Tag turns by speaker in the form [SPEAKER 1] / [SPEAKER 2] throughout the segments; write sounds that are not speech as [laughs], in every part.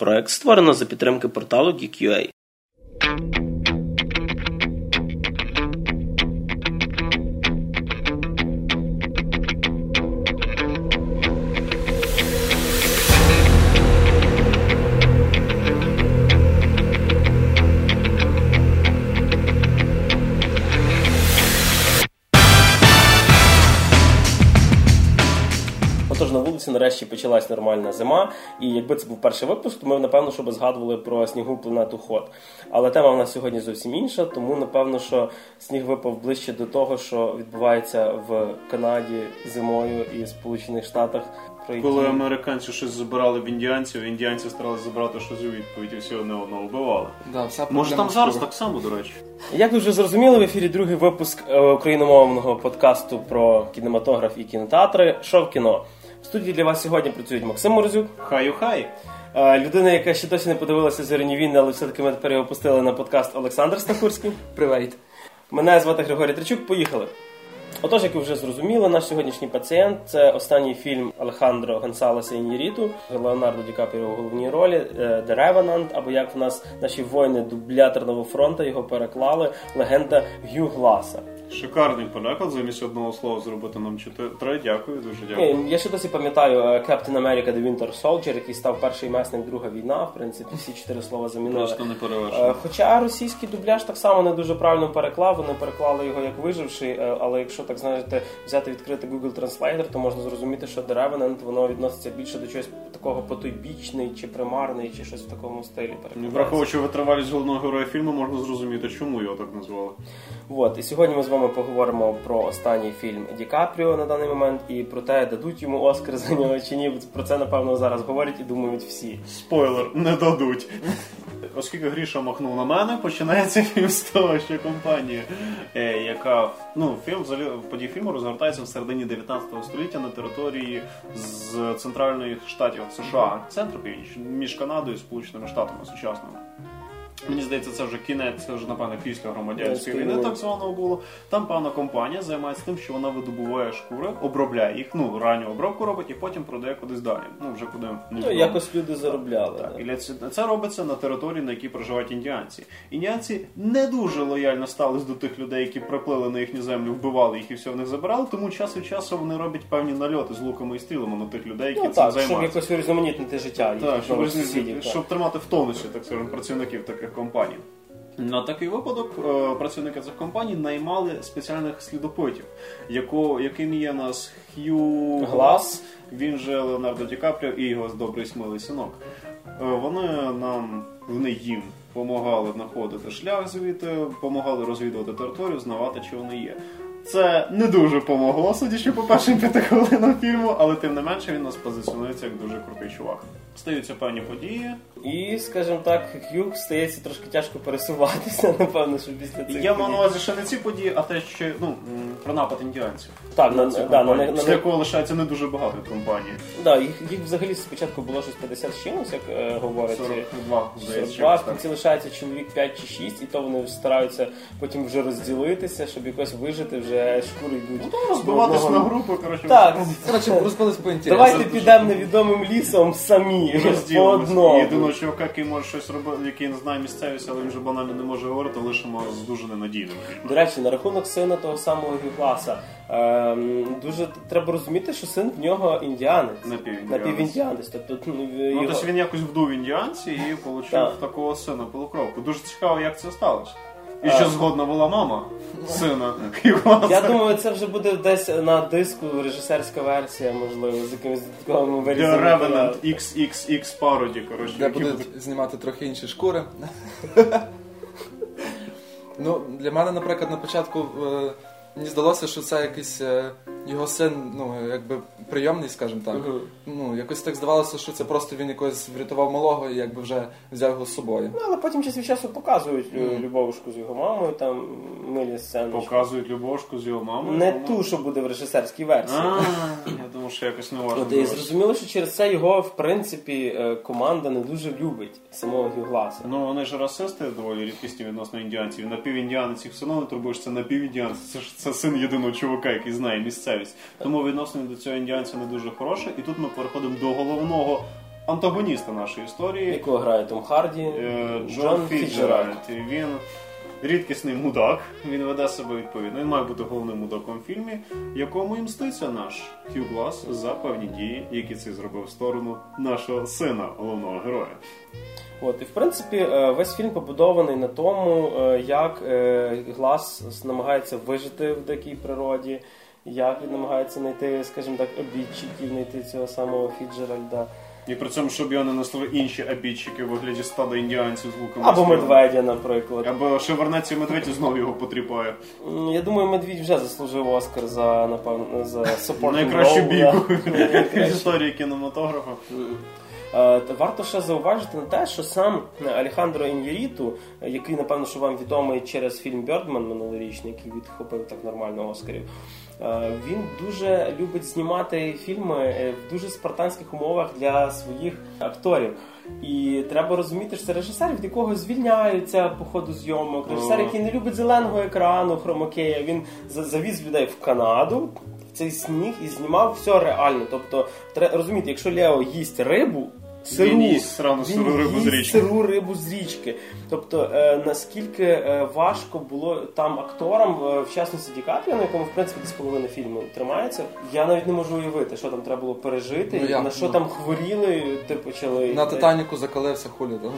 [SPEAKER 1] Проект створено за підтримки порталу Geek.ua. Отож, нарешті почалась нормальна зима, і якби це був перший випуск, то ми напевно що би згадували про снігу планету Ход. Але тема в нас сьогодні зовсім інша, тому напевно, що сніг випав ближче до того, що відбувається в Канаді зимою і Сполучених Штатах. Які...
[SPEAKER 2] Коли американці щось забирали в індіанців, індіанці старалися забрати щось у відповідь, і всі одне одного вбивали.
[SPEAKER 3] Да, вся
[SPEAKER 2] Може там зараз так само, до речі.
[SPEAKER 1] Як ви вже зрозуміли, в ефірі другий випуск е, україномовного подкасту про кінематограф і кінотеатри Шов кіно. В студії для вас сьогодні працюють Максим Морозюк,
[SPEAKER 2] Хаю хай.
[SPEAKER 1] е, людина, яка ще досі не подивилася зоряні війни, але все-таки ми тепер його пустили на подкаст Олександр Стахурський. [laughs]
[SPEAKER 3] Привейт.
[SPEAKER 1] Мене звати Григорій Тричук. Поїхали. Отож, як ви вже зрозуміли, наш сьогоднішній пацієнт це останній фільм Алехандро Гонсалеса Ін'єріту, Леонардо Ді Капріо у головній ролі е, The Revenant, або як в нас наші воїни дубляторного фронту його переклали легенда Г'ю Гласа.
[SPEAKER 2] Шикарний переклад, замість одного слова зробити нам чотири. Дякую, дуже дякую.
[SPEAKER 1] Е, Я ще досі пам'ятаю е, Captain America The Winter Soldier, який став перший месник Друга війна. В принципі, всі чотири слова замінили.
[SPEAKER 2] Просто не
[SPEAKER 1] Е,
[SPEAKER 2] перевершено.
[SPEAKER 1] Хоча російський дубляж так само не дуже правильно переклав, вони переклали його як виживший, е, але якщо так знаєте, взяти відкрити Google Translator, то можна зрозуміти, що Revenant, воно відноситься більше до чогось такого потойбічний чи примарний, чи щось в такому стилі.
[SPEAKER 2] Враховуючи витривалість головного героя фільму, можна зрозуміти, чому його так назвали.
[SPEAKER 1] От і сьогодні ми з вами поговоримо про останній фільм Ді Капріо на даний момент і про те, дадуть йому Оскар за нього чи ні. Про це напевно зараз говорять і думають всі.
[SPEAKER 2] Спойлер, не дадуть. Оскільки Гріша махнув на мене, починається фільм з того, що компанія, е, яка ну фільм події фільму розгортається в середині 19 століття на території з центральних штатів США, центру північ між Канадою і Сполученими Штатами сучасними. Мені здається, це вже кінець, це вже напевно після громадянської війни, так званого було. Там певна компанія займається тим, що вона видобуває шкури, обробляє їх, ну ранню обробку робить і потім продає кудись далі. Ну вже куди
[SPEAKER 1] Ну якось люди заробляли.
[SPEAKER 2] так,
[SPEAKER 1] да.
[SPEAKER 2] і це робиться на території, на якій проживають індіанці. Індіанці не дуже лояльно ставились до тих людей, які приплили на їхню землю, вбивали їх і все в них забирали. Тому час від часу вони роблять певні нальоти з луками і стрілами на тих людей, які
[SPEAKER 1] Ну
[SPEAKER 2] цим
[SPEAKER 1] так, щоб якось урізноманітнити життя їхніх
[SPEAKER 2] Так, щоб,
[SPEAKER 1] сусідів. так.
[SPEAKER 2] щоб тримати в тонусі, так скажемо, працівників таких компаній. На такий випадок е, працівники цих компаній наймали спеціальних слідопитів, яко, яким є нас Х'ю Глас, він же Леонардо Ді Капріо і його добрий смилий синок. Е, Вони нам, вони їм допомагали знаходити шлях звідти, допомагали розвідувати територію, знавати, чи вони є. Це не дуже помогло, судячи по першим п'яти хвилинам фільму, але тим не менше він нас позиціонується як дуже крутий чувак. Стаються певні події,
[SPEAKER 1] І, скажімо так, Х'юг стається трошки тяжко пересуватися, [laughs] напевно, що після цих
[SPEAKER 2] Я маю на увазі ще не ці події, а те, що ну про напад індіанців.
[SPEAKER 1] Так, на,
[SPEAKER 2] цю
[SPEAKER 1] да, на,
[SPEAKER 2] компанію,
[SPEAKER 1] на,
[SPEAKER 2] після
[SPEAKER 1] на,
[SPEAKER 2] якого лишається не дуже багато від компанії.
[SPEAKER 1] да, їх, їх взагалі спочатку було щось 50 з чимось, як е, говорять.
[SPEAKER 2] 42, здається.
[SPEAKER 1] 42, в кінці лишається чоловік 5 чи 6, і то вони стараються потім вже розділитися, щоб якось вижити, вже шкури йдуть.
[SPEAKER 2] Ну, розбиватись на групи, коротше.
[SPEAKER 1] Так,
[SPEAKER 3] Коротше, розпались по інтересам.
[SPEAKER 1] давайте підемо невідомим лісом самі, по одному.
[SPEAKER 2] Єдиного чувака, який може щось робити, який не знає місцевість, але він вже банально не може говорити, лишимо з дуже ненадійним.
[SPEAKER 1] До речі, на рахунок сина того самого Гюгласа, ем, дуже треба розуміти, що син в нього індіанець.
[SPEAKER 2] Напівіндіанець.
[SPEAKER 1] Напівіндіанець. Тобто, ну,
[SPEAKER 2] Ну, тобто він якось вдув індіанці і отримав такого сина полукровку. Дуже цікаво, як це сталося. І
[SPEAKER 1] А.
[SPEAKER 2] ще згодна була мама сина [laughs]
[SPEAKER 1] Я думаю, це вже буде десь на диску режисерська версія, можливо, з якимись додатковими
[SPEAKER 2] The. Revenant XXX Parody, коротше.
[SPEAKER 3] Де будуть- знімати трохи інші шкури. [laughs] ну, для мене, наприклад, на початку е, мені здалося, що це якийсь е, його син, ну, якби прийомний, скажімо так.
[SPEAKER 1] Мгм.
[SPEAKER 3] Ну, якось так здавалося, що це просто він якось врятував малого і якби вже взяв його з собою.
[SPEAKER 1] Ну, але потім час від часу показують е, любовушку з його мамою, там милі сцени.
[SPEAKER 2] Показують Любошку з його мамою.
[SPEAKER 1] Не ту, що буде в режисерській версії.
[SPEAKER 2] А, я думав, що якось не важливо.
[SPEAKER 1] От і зрозуміло, що через це його, в принципі, е, команда не дуже любить самого Гюгласа.
[SPEAKER 2] Ну, вони ж расисти доволі рідкісні відносно індіанців. Напівіндіанець їх все одно не турбуєш, це напівіндіанець. Це ж це син єдиного чувака, який знає місцевість. Тому відношення до цього індіанця не дуже хороше. І тут ми переходимо до головного антагоніста нашої історії.
[SPEAKER 1] Якого грає Том Харді,
[SPEAKER 2] Е,
[SPEAKER 1] Джон
[SPEAKER 2] Джон
[SPEAKER 1] Фіджеральд.
[SPEAKER 2] Він рідкісний мудак, він веде себе відповідно. Він має бути головним мудаком в фільмі, якому і мститься наш Хью Глас за певні дії, які цей зробив в сторону нашого сина, головного героя.
[SPEAKER 1] От, і в принципі, е, весь фільм побудований на тому, е, як е, Глас намагається вижити в дикій природі, як він намагається знайти, скажімо так, обідчиків, знайти цього самого Фіджеральда.
[SPEAKER 2] І при цьому, щоб його не несли інші обідчики у вигляді стада індіанців з луками.
[SPEAKER 1] Або медведя, наприклад.
[SPEAKER 2] Або ще вернеться медведь і знову його потріпає.
[SPEAKER 1] Я думаю, медвідь вже заслужив Оскар за напевно за supporting
[SPEAKER 2] Найкращу бійку [laughs] в історії кінематографа.
[SPEAKER 1] Е, Варто ще зауважити на те, що сам Алехандро Ін'єріту, який напевно що вам відомий через фільм Бьордман минулорічний, який відхопив так нормально Оскарів. Е, Він дуже любить знімати фільми е, в дуже спартанських умовах для своїх акторів. І треба розуміти, що це режисер, від якого звільняються по ходу зйомок. Режисер, який не любить зеленого екрану, хромакея. Він завіз людей в Канаду. Цей сніг і знімав все реально. Тобто, треба розуміти, якщо Лео їсть рибу, сиру,
[SPEAKER 2] Він їсть срану
[SPEAKER 1] він
[SPEAKER 2] сиру рибу з річки.
[SPEAKER 1] сиру рибу з річки. Тобто, е, наскільки е, важко було там акторам, е, в частності Ді Капріо, на якому в принципі десь половина фільму тримається, я навіть не можу уявити, що там треба було пережити,
[SPEAKER 3] Ну,
[SPEAKER 1] на що
[SPEAKER 3] Ну.
[SPEAKER 1] там хворіли, ти почали
[SPEAKER 3] На Титаніку закалився хулі. да.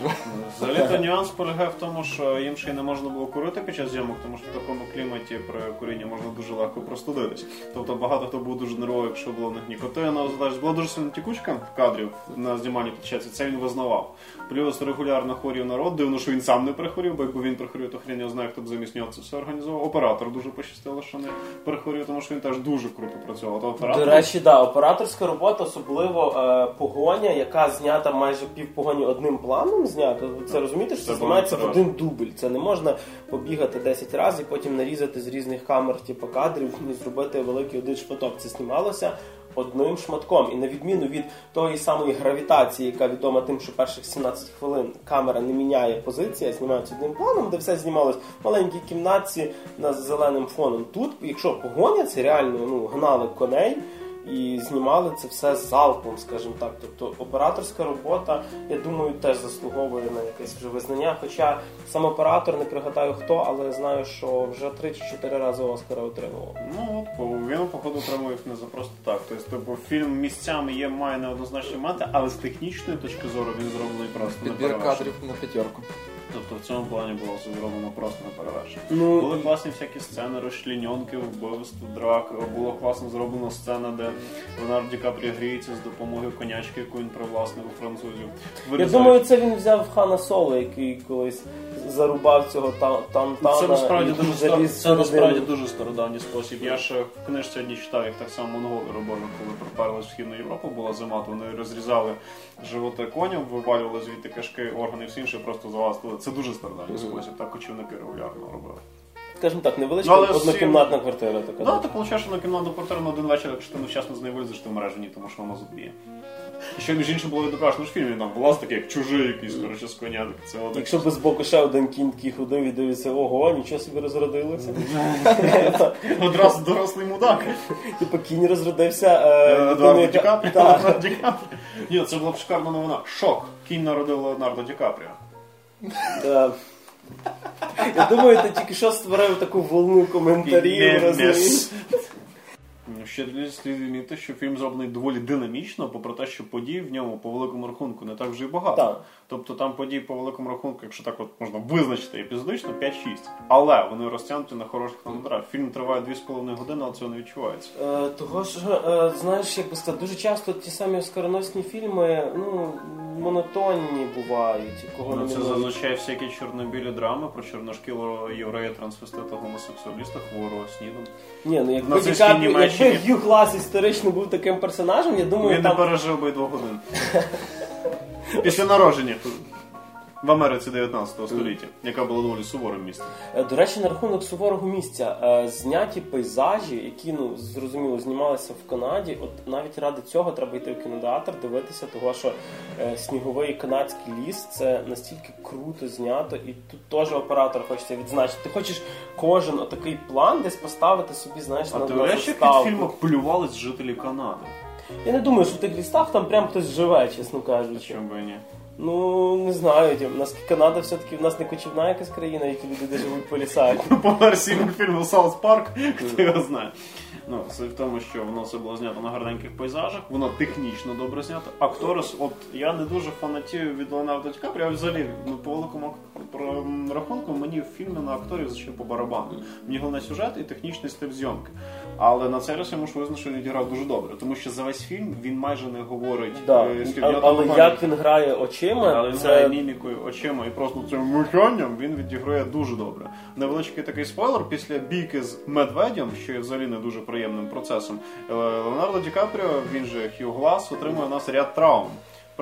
[SPEAKER 2] Взагалі то нюанс полягає в тому, що їм ще й не можна було курити під час зйомок, тому що в такому кліматі при курінні можна дуже легко простудитись. Тобто багато хто був дуже нервовий, якщо було в них нікотина, залежить. Була дуже сильна тікучка кадрів на зніманні і це він визнавав. Плюс регулярно хворів народ, дивно, що він сам не перехворів, бо якби він перехворів, то хрен його знає, хто б замість нього це все організував. Оператор дуже пощастило, що не перехворів, тому що він теж дуже круто працював. То оператор
[SPEAKER 1] До речі, да, операторська робота, особливо е, погоня, яка знята майже півпогоні одним планом знята. Це розумієте, що це
[SPEAKER 2] Це
[SPEAKER 1] знімається в один дубль. Це не можна побігати 10 разів, і потім нарізати з різних камер, типу кадрів і зробити великий один шматок. Це знімалося. Одним шматком, і на відміну від тої самої гравітації, яка відома тим, що перших 17 хвилин камера не міняє позиція, знімається одним планом, де все знімалось в маленькій кімнатці на зеленим фоном. Тут, якщо погоняться, реально ну гнали коней і знімали це все залпом, скажімо так. Тобто операторська робота, я думаю, теж заслуговує на якесь вже визнання. Хоча сам оператор не пригадаю хто, але знаю, що вже 3 чи 4 рази Оскара отримував.
[SPEAKER 2] Ну він походу отримав їх не за просто так. Тобто, типу, фільм місцями є має неоднозначні моменти, але з технічної точки зору він зроблений просто
[SPEAKER 3] Підбір кадрів на п'ятерку.
[SPEAKER 2] Тобто в цьому плані було зроблено просто неперевершено.
[SPEAKER 1] Ну,
[SPEAKER 2] Були класні всякі сцени, розчліньонки, вбивств, драк. Було класно зроблена сцена, де Леонардо Ді Капріо гріється з допомогою конячки, яку він привласнив у французів.
[SPEAKER 1] Я думаю, це він взяв Хана Соло, який колись зарубав цього та- тантана.
[SPEAKER 2] Це насправді дуже стар... це насправді дуже стародавній спосіб. Я ж в книжці одній читав, як так само монголи робили, коли приперлись в східну Європу, була зима, то вони розрізали животи коням, вивалювали звідти кишки, органи і все інше, просто залазили. Це дуже стародавній спосіб. Так кочівники регулярно робили.
[SPEAKER 1] Скажімо так, невеличка
[SPEAKER 2] Ну,
[SPEAKER 1] однокімнатна квартира така.
[SPEAKER 2] Ну, ти получаєш на кімнату квартиру на один вечір, якщо ти невчасно з нею вилізеш, ти в ній, тому що вона зуб'є. І ще між іншим було відображено, що в фільмі там влас такий, як чужий якийсь, коротше, з коня. так Це
[SPEAKER 1] Якщо би збоку ще один кінь такий ходив і дивиться, ого, нічого собі розродилося. [laughs]
[SPEAKER 2] одразу дорослий мудак.
[SPEAKER 1] Типу кінь розродився. е. Так.
[SPEAKER 2] Ді Капріо. [laughs] Ні, це була б шикарна новина. Шок. Кінь народив Леонардо Ді Капріо.
[SPEAKER 1] Да. Я думаю, ти тільки що створив таку волну коментарів. розумієш?
[SPEAKER 2] Ще слід відмітити, що фільм зроблений доволі динамічно, попри те, що подій в ньому по великому рахунку не так вже й багато.
[SPEAKER 1] Так.
[SPEAKER 2] Тобто там подій по великому рахунку, якщо так от можна визначити епізодично, 5-6. Але вони розтягнуті на хороших номерах. Фільм триває 2,5 години, але цього не відчувається.
[SPEAKER 1] Е, Того ж, е, знаєш, як би сказати, дуже часто ті самі оскароносні фільми ну, монотонні бувають. Кого
[SPEAKER 2] Ну, це зазвичай всякі чорно-білі драми про чорношкілого єврея, трансвестита, гомосексуаліста, хворого снідом.
[SPEAKER 1] Ні, ну
[SPEAKER 2] В
[SPEAKER 1] якби Г'ю Глас історично був таким персонажем, я думаю,
[SPEAKER 2] Він не
[SPEAKER 1] там
[SPEAKER 2] пережив би двох годин. Після народження в Америці 19 століття, яка була доволі суворим містом.
[SPEAKER 1] Е, До речі, на рахунок суворого місця е, зняті пейзажі, які ну зрозуміло знімалися в Канаді. От навіть ради цього треба йти в кінотеатр, дивитися, того що е, сніговий канадський ліс це настільки круто знято, і тут теж оператор хочеться відзначити. Ти хочеш кожен отакий план десь поставити собі, знаєш,
[SPEAKER 2] А
[SPEAKER 1] на,
[SPEAKER 2] ти уявляєш, як від фільму плювались жителі Канади?
[SPEAKER 1] Я не думаю, що в тих лістах там прям хтось живе, чесно кажучи.
[SPEAKER 2] Чому би ні?
[SPEAKER 1] Ну не знаю, Дім, наскільки Канада все-таки в нас не кочівна якась країна, які люди де живуть по лісах. [laughs]
[SPEAKER 2] По версії мультфільму Саус Парк, хто його знає. Ну, суть в тому, що воно все було знято на гарненьких пейзажах, воно технічно добре знято. Актори, от я не дуже фанатію від Леонардо Ді Капріо, я взагалі ну, по великому рахунку мені фільми на акторів ще по барабану. Мені головне сюжет і технічний стиль зйомки. Але на цей раз я можу визнати, що він відіграв дуже добре, тому що за весь фільм він майже не говорить
[SPEAKER 1] Да.
[SPEAKER 2] е, слів.
[SPEAKER 1] А-
[SPEAKER 2] Я
[SPEAKER 1] Але як він грає очима,
[SPEAKER 2] але він грає мімікою, очима і просто цим муханням він відіграє дуже добре. Невеличкий такий спойлер після бійки з медведем, що є взагалі не дуже приємним процесом. е, Леонардо Ді Капріо, він же Хью Глас, отримує у нас ряд травм.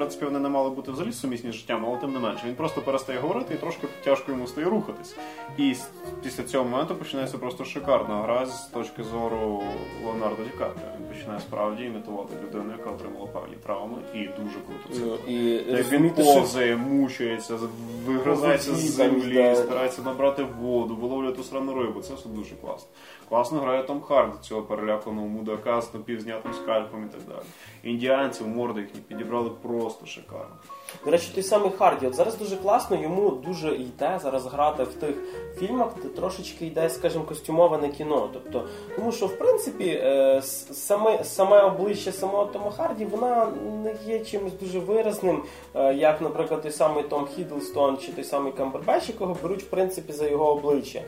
[SPEAKER 2] Принципі, вони не мали бути взагалі сумісні з життям, але тим не менше. Він просто перестає говорити і трошки тяжко йому стає рухатись. І після цього моменту починається просто шикарна гра з точки зору Леонардо Ді Капріо. Він починає справді імітувати людину, яка отримала певні травми, і дуже круто це.
[SPEAKER 1] ну, і
[SPEAKER 2] він повзає, мучається, вигризається з землі,
[SPEAKER 1] да.
[SPEAKER 2] старається набрати воду, виловлює ту срану рибу. Це все дуже класно. Класно грає Том Харді, цього переляканого мудака з напівзнятим скальпом і так далі. Індіанців морди їхні підібрали просто шикарно.
[SPEAKER 1] До речі, той самий Харді, от зараз дуже класно, йому дуже йде зараз грати в тих фільмах, де трошечки йде, скажімо, костюмоване кіно. Тобто, тому що в принципі е, саме, саме обличчя самого Тома Харді, вона не є чимось дуже виразним, е, як, наприклад, той самий Том Хіддлстон чи той самий Камбербеч, якого беруть в принципі за його обличчя.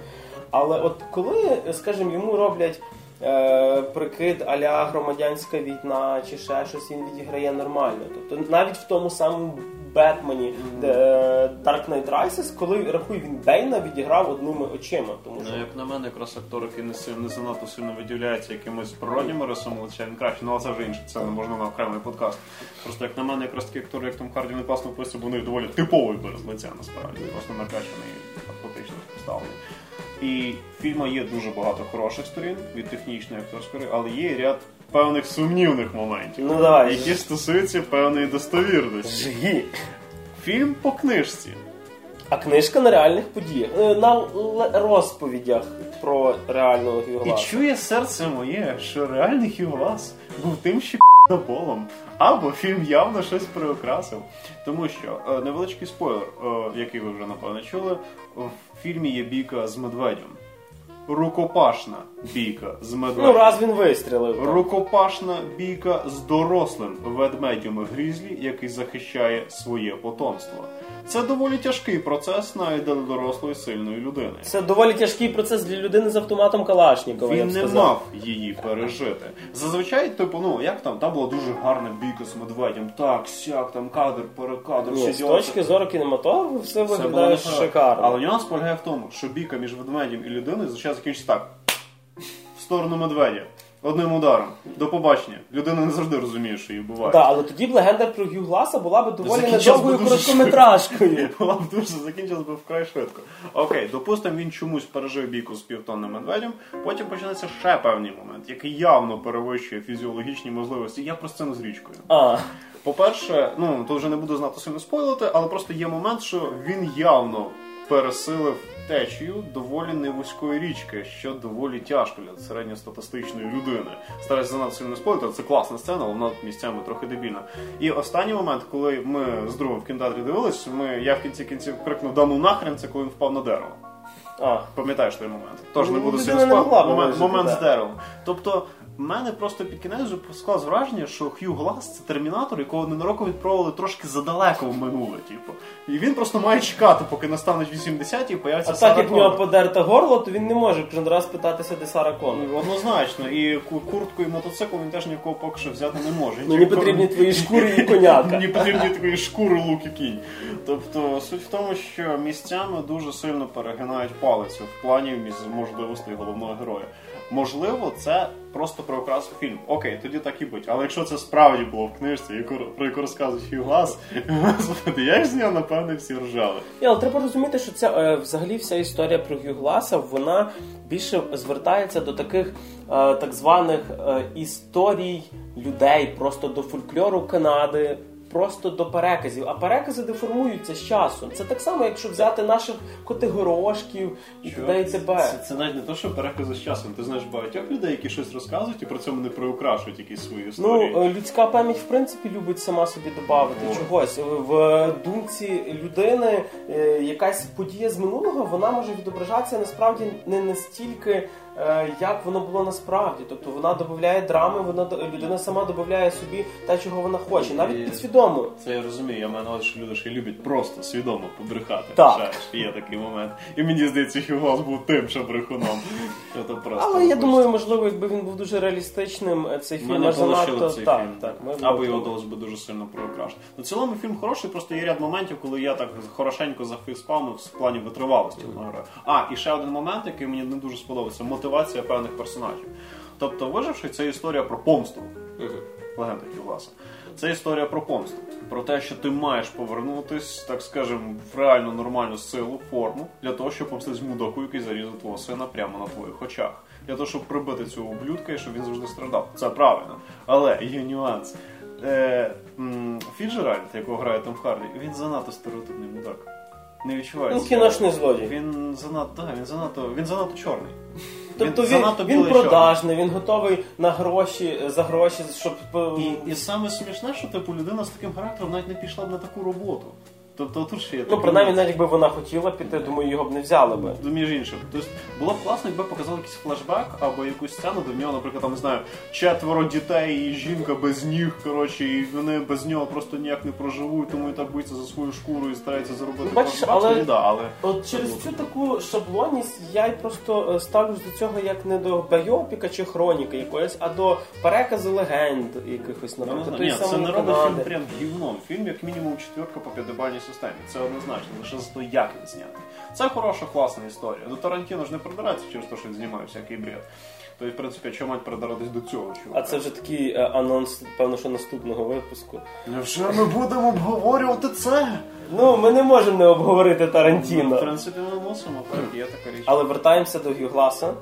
[SPEAKER 1] Але от коли, скажімо, йому роблять. Е, Прикид аля громадянська війна чи ще щось він відіграє нормально. Тобто навіть в тому самому Бетмені е, Dark Knight Rises, коли рахуй він Бейна відіграв одними очима. Тому що
[SPEAKER 2] Ну, як на мене, якраз актор, який не, сильно- не занадто сильно виділяється якимось природніми рисами лиця, він краще. Ну, але це вже інше, це не можна на окремий подкаст. Просто як на мене, якраз такі актори, як Том Харді, не класно вписує, бо у доволі типовий вираз лиця, насправді. Просто накачаний, атлетично поставлений. І в фільму є дуже багато хороших сторін від технічної акторської, але є ряд певних сумнівних моментів,
[SPEAKER 1] ну давай
[SPEAKER 2] які стосуються певної достовірності.
[SPEAKER 1] жги.
[SPEAKER 2] Фільм по книжці.
[SPEAKER 1] А книжка на реальних подіях, е, на розповідях про реального
[SPEAKER 2] І чує серце моє, що реальний Хью Глас був тим ще полом. Або фільм явно щось приукрасив. Тому що е, невеличкий спойлер, е, який ви вже напевно чули, в фільмі є бійка з медведем. Рукопашна бійка з
[SPEAKER 1] Ну раз він вистрілив. там.
[SPEAKER 2] Рукопашна бійка з дорослим ведмедем Грізлі, який захищає своє потомство. Це доволі тяжкий процес навіть для дорослої сильної людини.
[SPEAKER 1] Це доволі тяжкий процес для людини з автоматом Калашнікова. я
[SPEAKER 2] Він
[SPEAKER 1] б
[SPEAKER 2] не
[SPEAKER 1] сказав.
[SPEAKER 2] мав її пережити. Зазвичай, типу, ну як там, там була дуже гарна бійка з медведем, так, сяк, там кадр, перекадр,
[SPEAKER 1] Ні,
[SPEAKER 2] всі
[SPEAKER 1] з
[SPEAKER 2] діла.
[SPEAKER 1] точки зору кінематографу все
[SPEAKER 2] Це було
[SPEAKER 1] виглядає шикарно.
[SPEAKER 2] Але нюанс полягає в тому, що бійка між ведмедем і людиною зазвичай закінчиться так. Сторону медведя. Одним ударом. До побачення. Людина не завжди розуміє, що її буває.
[SPEAKER 1] Так, але тоді б легенда про Гю Гласа була б доволі
[SPEAKER 2] Закінчилась
[SPEAKER 1] недовгою
[SPEAKER 2] би дуже
[SPEAKER 1] короткометражкою. [laughs]
[SPEAKER 2] Була б дуже закінчилась би вкрай швидко. Окей, допустимо, він чомусь пережив бійку з півтонним медведем, потім починається ще певний момент, який явно перевищує фізіологічні можливості. Я про сцену з річкою.
[SPEAKER 1] А,
[SPEAKER 2] По-перше, ну то вже не буду знати сильно спойлити, але просто є момент, що він явно пересилив течію доволі невузької річки, що доволі тяжко для середньостатистичної людини. Стараюсь занадто сильно спойлити, це класна сцена, але вона місцями трохи дебільна. І останній момент, коли ми з другом в кінотеатрі дивились, ми, я в кінці кінців крикнув да ну нахрен, це коли він впав на дерево.
[SPEAKER 1] а.
[SPEAKER 2] Пам'ятаєш той момент? Тож не
[SPEAKER 1] Ну,
[SPEAKER 2] буду сильно спав. Момент, момент з деревом. Тобто, мене просто під кінець вже склалось враження, що Хью Глас це термінатор, якого ненароком відправили трошки задалеко в минуле. Типу. І він просто має чекати, поки настануть 80-ті і появиться
[SPEAKER 1] А
[SPEAKER 2] Сара
[SPEAKER 1] так як в нього подерте горло, то він не може кожен раз питатися, де Сара Коннор.
[SPEAKER 2] Ну, Однозначно, і ку- куртку і мотоцикл він теж нікого поки що взяти не може.
[SPEAKER 1] Мені [laughs] потрібні твої шкури і коняка.
[SPEAKER 2] Мені потрібні такої шкури лук і кінь. Тобто суть в тому, що місцями дуже сильно перегинають палицю в плані можливостей головного героя. Можливо, це просто приукрасив фільм. Окей, тоді так і будь. Але якщо це справді було в книжці, про яку розказує Хью Глас, [laughs] господи, як з нього напевне всі ржали.
[SPEAKER 1] Ні, але треба розуміти, що ця е, взагалі вся історія про Гю Гласа, вона більше звертається до таких е, так званих е, історій людей, просто до фольклору Канади. Просто до переказів, а перекази деформуються з часом. Це так само, якщо взяти наших котигорошків і т.д. і т.б.
[SPEAKER 2] Це, це навіть не то, що перекази з часом. Ти знаєш багатьох людей, які щось розказують і при цьому не приукрашують якісь свої
[SPEAKER 1] Ну,
[SPEAKER 2] історії.
[SPEAKER 1] е, людська пам'ять, в принципі, любить сама собі додати
[SPEAKER 2] О.
[SPEAKER 1] чогось. Е, В думці людини е, якась подія з минулого, вона може відображатися насправді не настільки, як воно було насправді. Тобто вона додає драми, вона людина сама додає собі те, чого вона хоче, навіть підсвідомо.
[SPEAKER 2] Це я розумію, я маю на увазі, що люди що люблять просто свідомо побрехати.
[SPEAKER 1] Так.
[SPEAKER 2] Вважаєш? Є такий момент. І мені здається, Хюгос був тим, що брехуном. Це просто
[SPEAKER 1] Але я думаю, можливо, якби він був дуже реалістичним, е, цей фільм
[SPEAKER 2] не
[SPEAKER 1] аж занадто
[SPEAKER 2] цей
[SPEAKER 1] так,
[SPEAKER 2] фільм.
[SPEAKER 1] так. ми
[SPEAKER 2] Або його вдалося би дуже сильно прокрашити. На цілому фільм хороший, просто є ряд моментів, коли я так хорошенько зафейспалмив в плані витривалості. mm. А, і ще один момент, який мені не дуже сподобався мотивація певних персонажів. Тобто, виживши, це історія про помсту. Легенда Хіласа. Це історія про помсту. Про те, що ти маєш повернутись, так скажем, в реальну нормальну силу, форму, для того, щоб помститись мудаку, який зарізав твого сина прямо на твоїх очах. Для того, щоб прибити цього ублюдка і щоб він завжди страждав. Це правильно. Але є нюанс. Е, Фіджеральд, якого грає Том Харді, він занадто стереотипний мудак. Не відчувається.
[SPEAKER 1] Ну, кіношний злодій.
[SPEAKER 2] Він занадто, да, він занадто, він занадто чорний.
[SPEAKER 1] Тобто він, він продажний, він готовий на гроші за гроші, щоб е,
[SPEAKER 2] І, і саме смішне, що типу людина з таким характером навіть не пішла б на таку роботу. Тобто тут ще є
[SPEAKER 1] Ну, принаймні, навіть якби вона хотіла піти, думаю, його б не взяли би.
[SPEAKER 2] Ну, Між іншим. Тобто було б класно, якби показали якийсь флешбек або якусь сцену, де в нього, наприклад, там не знаю, четверо дітей і жінка без ніг, коротше, і вони без нього просто ніяк не проживуть, тому і так боїться за свою шкуру і старається заробити.
[SPEAKER 1] Ну, бачиш, але-
[SPEAKER 2] Ну, да, але
[SPEAKER 1] От через цю таку шаблонність я й просто е, ставлюсь до цього як не до байопіка чи хроніки якоїсь, а до переказу легенд якихось,
[SPEAKER 2] Ну,
[SPEAKER 1] наприклад.
[SPEAKER 2] Ні, це не робить фільм прям гівном. Фільм як мінімум четвірка по п'ятибальній системі. Це однозначно, лише за те, як він знятий. Це хороша, класна історія. До Тарантіно ж не придирається через те, що він знімає всякий бред. Тобто, в принципі, чому мать придиратись до цього чувака?
[SPEAKER 1] А це вже такий е, анонс, певно, що наступного випуску.
[SPEAKER 2] Невже ми будемо обговорювати це?
[SPEAKER 1] Ну, ми не можемо не обговорити
[SPEAKER 2] Ну, в
[SPEAKER 1] Тарантіно.
[SPEAKER 2] принципі, ми мусимо, так, є така річ.
[SPEAKER 1] Але вертаємося до Гюгласа.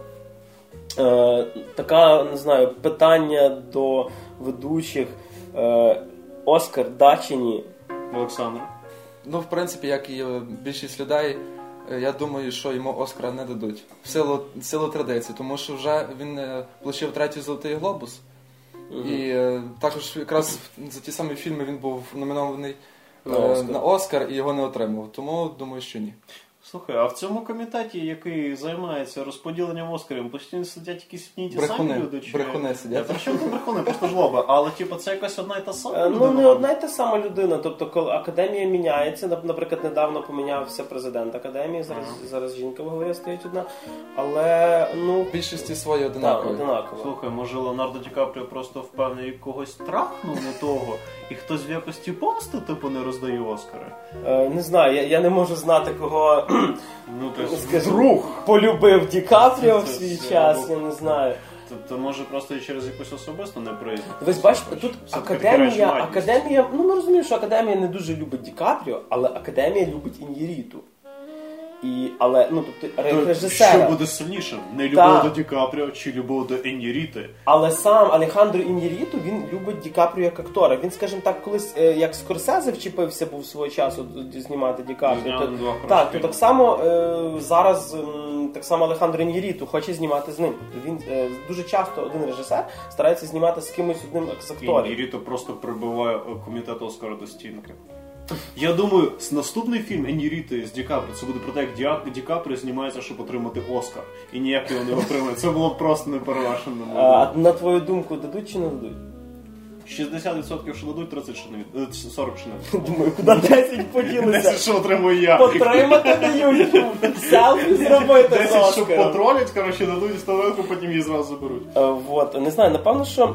[SPEAKER 1] Е, така, не знаю, питання до ведучих. Е, Оскар Дачині.
[SPEAKER 2] Олександр.
[SPEAKER 3] Ну, в принципі, як і е, більшість людей, е, я думаю, що йому Оскара не дадуть. В силу, в силу традиції, тому що вже він получив третій золотий глобус. І е, також якраз за ті самі фільми він був номінований
[SPEAKER 1] На
[SPEAKER 3] е,
[SPEAKER 1] Оскар.
[SPEAKER 3] на Оскар і його не отримав. Тому думаю, що ні.
[SPEAKER 2] Слухай, а в цьому комітеті, який займається розподіленням Оскарів, постійно сидять якісь одні ті самі люди? Чи...
[SPEAKER 3] Брехуни сидять.
[SPEAKER 2] Та При чому тут брехуни? Просто жлоба. Але типу, це якась одна й та сама
[SPEAKER 1] Е,
[SPEAKER 2] людина?
[SPEAKER 1] Ну, не одна й та сама людина. Тобто, коли академія міняється, нап- наприклад, недавно помінявся президент академії, зараз, зараз жінка в голові стоїть одна. Але ну
[SPEAKER 3] В більшості свої
[SPEAKER 1] так, одинаково.
[SPEAKER 2] Слухай, може Леонардо Ді Капріо просто впевнений когось трахнув не того, і хтось в якості помсти типу не роздає Оскари?
[SPEAKER 1] Е, Не знаю, я, я не можу знати, кого [clears throat]
[SPEAKER 2] Ну, то есть, друг.
[SPEAKER 1] полюбив Ді Капріо в свій
[SPEAKER 2] це-
[SPEAKER 1] час, я не знаю.
[SPEAKER 2] Тобто, може просто і через якусь особисту неприязнь.
[SPEAKER 1] Ви бачите, тут академія, академія, ну ми розуміємо, що академія не дуже любить Ді Капріо, але академія любить Іньярріту. І, але, ну, тобто, ре- режисера.
[SPEAKER 2] Що буде сильнішим? Нелюбов
[SPEAKER 1] Так.
[SPEAKER 2] до Ді Капріо чи любов до Іньярріту?
[SPEAKER 1] Але сам Алехандро Іньярріту, він любить Ді Капріо як актора. Він, скажімо так, колись е, як Скорсезе вчепився був свого часу знімати Ді Капріо. То, так, то так само е, зараз м, так само Алехандро Іньярріту хоче знімати з ним. Тобто він е, дуже часто один режисер старається знімати з кимось одним з акторів.
[SPEAKER 2] Еніріто просто прибиває е, комітет Оскара до стінки. Я думаю, с- наступний фільм Еніріти з Ді Капріо, це буде про те, як Ді, Ді Капріо знімається, щоб отримати Оскар. І ніяк його не отримає. Це було б просто неперевершено.
[SPEAKER 1] А на твою думку, дадуть чи не дадуть?
[SPEAKER 2] 60% що дадуть, 30 що не від... е, 40 що не від.
[SPEAKER 1] Думаю, куди 10 поділися?
[SPEAKER 2] 10 що отримую я.
[SPEAKER 1] Потримати дають, селфі зробити
[SPEAKER 2] 10 що потролять, коротше, дадуть столику, потім її зразу заберуть.
[SPEAKER 1] Е, Вот, не знаю, напевно, що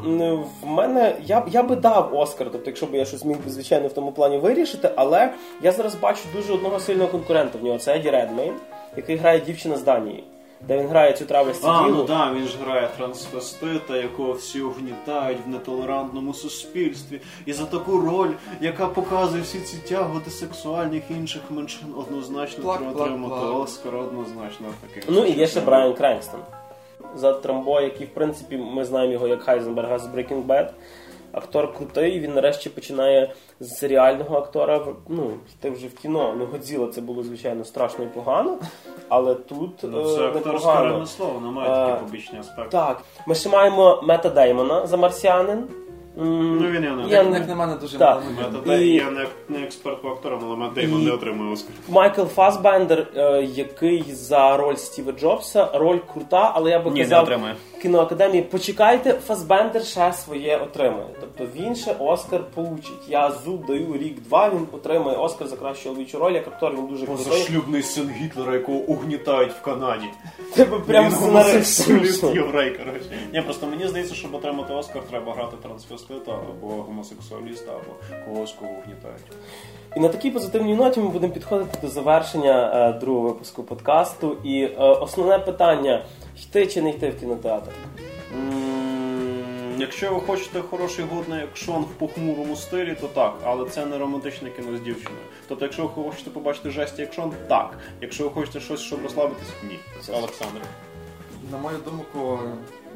[SPEAKER 1] в мене я, я би дав Оскар, тобто, якщо б я щось міг звичайно, в тому плані вирішити, але я зараз бачу дуже одного сильного конкурента в нього. Це Еді Редмейн, який грає дівчина з Данії, де він грає цю травесті
[SPEAKER 2] А,
[SPEAKER 1] діву.
[SPEAKER 2] ну да, він ж грає трансвестита, якого всі угнітають в нетолерантному суспільстві. І за таку роль, яка показує всі ці тяготи сексуальних інших меншин, однозначно
[SPEAKER 3] Плак,
[SPEAKER 2] треба
[SPEAKER 3] плак,
[SPEAKER 2] отримати
[SPEAKER 3] плак.
[SPEAKER 2] Оскар, однозначно такий.
[SPEAKER 1] Ну і є ще Брайан Кренстон. За Трамбо, який, в принципі, ми знаємо його як Хайзенберга з Breaking Bad. Актор крутий. Він нарешті починає з серіального актора ну, йти вже в кіно. Ну, Годзіла це було, звичайно, страшно і погано, але тут
[SPEAKER 2] Ну,
[SPEAKER 1] е,
[SPEAKER 2] це акторське ремесло, воно має
[SPEAKER 1] Е,
[SPEAKER 2] такі побічні аспекти.
[SPEAKER 1] Так, ми ще маємо Мета Деймона за марсіанин.
[SPEAKER 2] Ну, він я не
[SPEAKER 1] я
[SPEAKER 3] як на мене дуже
[SPEAKER 1] Так.
[SPEAKER 3] мало.
[SPEAKER 1] І-
[SPEAKER 2] Я не, не експерт по акторам, але Мет Деймон
[SPEAKER 1] І-
[SPEAKER 2] не отримує Оскар.
[SPEAKER 1] Майкл Фасбендер, е, який за роль Стіва Джобса, роль крута, але я би
[SPEAKER 2] Ні, не
[SPEAKER 1] казав
[SPEAKER 2] отримує.
[SPEAKER 1] кіноакадемії, почекайте, Фасбендер ще своє отримає. Тобто він ще Оскар получить. Я зуб даю рік-два, він отримає Оскар за кращу чоловічу роль, як актор він дуже крутий.
[SPEAKER 2] Шлюбний син Гітлера, якого угнітають в Канаді.
[SPEAKER 1] Тебе прям
[SPEAKER 2] єврей, коротше. Ні, просто мені здається, щоб отримати Оскар, треба грати трансвестита або гомосексуаліста, або когось, кого угнітають.
[SPEAKER 1] І на такій позитивній ноті ми будемо підходити до завершення е, другого випуску подкасту. І е, основне питання: йти чи не йти в кінотеатр?
[SPEAKER 2] Якщо ви хочете хороший годний екшон в похмурому стилі, то так, але це не романтичне кіно з дівчиною. Тобто, якщо ви хочете побачити жесті екшон, так. Якщо ви хочете щось, щоб розслабитись, ні. Олександр.
[SPEAKER 3] На мою думку,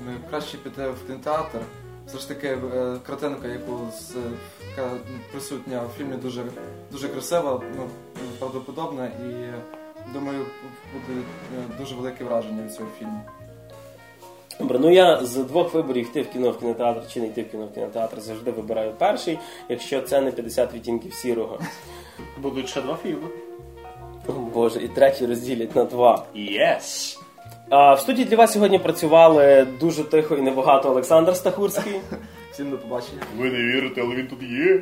[SPEAKER 3] е, краще піти в кінотеатр. Все ж таки, е, картинка, яку з- яка присутня в фільмі, дуже, дуже красива, ну, правдоподобна і думаю, буде е, дуже велике враження від цього фільму.
[SPEAKER 1] Добре, ну я з двох виборів йти в кіно в кінотеатр чи не йти в кіно в кінотеатр завжди вибираю перший, якщо це не 50 відтінків сірого.
[SPEAKER 2] Будуть ще два фільми.
[SPEAKER 1] О, Боже, і третій розділять на два.
[SPEAKER 2] Yes!
[SPEAKER 1] А в студії для вас сьогодні працювали дуже тихо і небагато Олександр Стахурський, [laughs]
[SPEAKER 3] Всім до побачення.
[SPEAKER 2] Ви не вірите, але він тут є.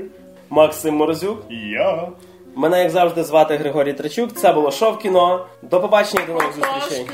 [SPEAKER 1] Максим Морозюк.
[SPEAKER 2] І я.
[SPEAKER 1] Мене, як завжди, звати Григорій Тречук. Це було шов кіно. До побачення і до нових зустрічей.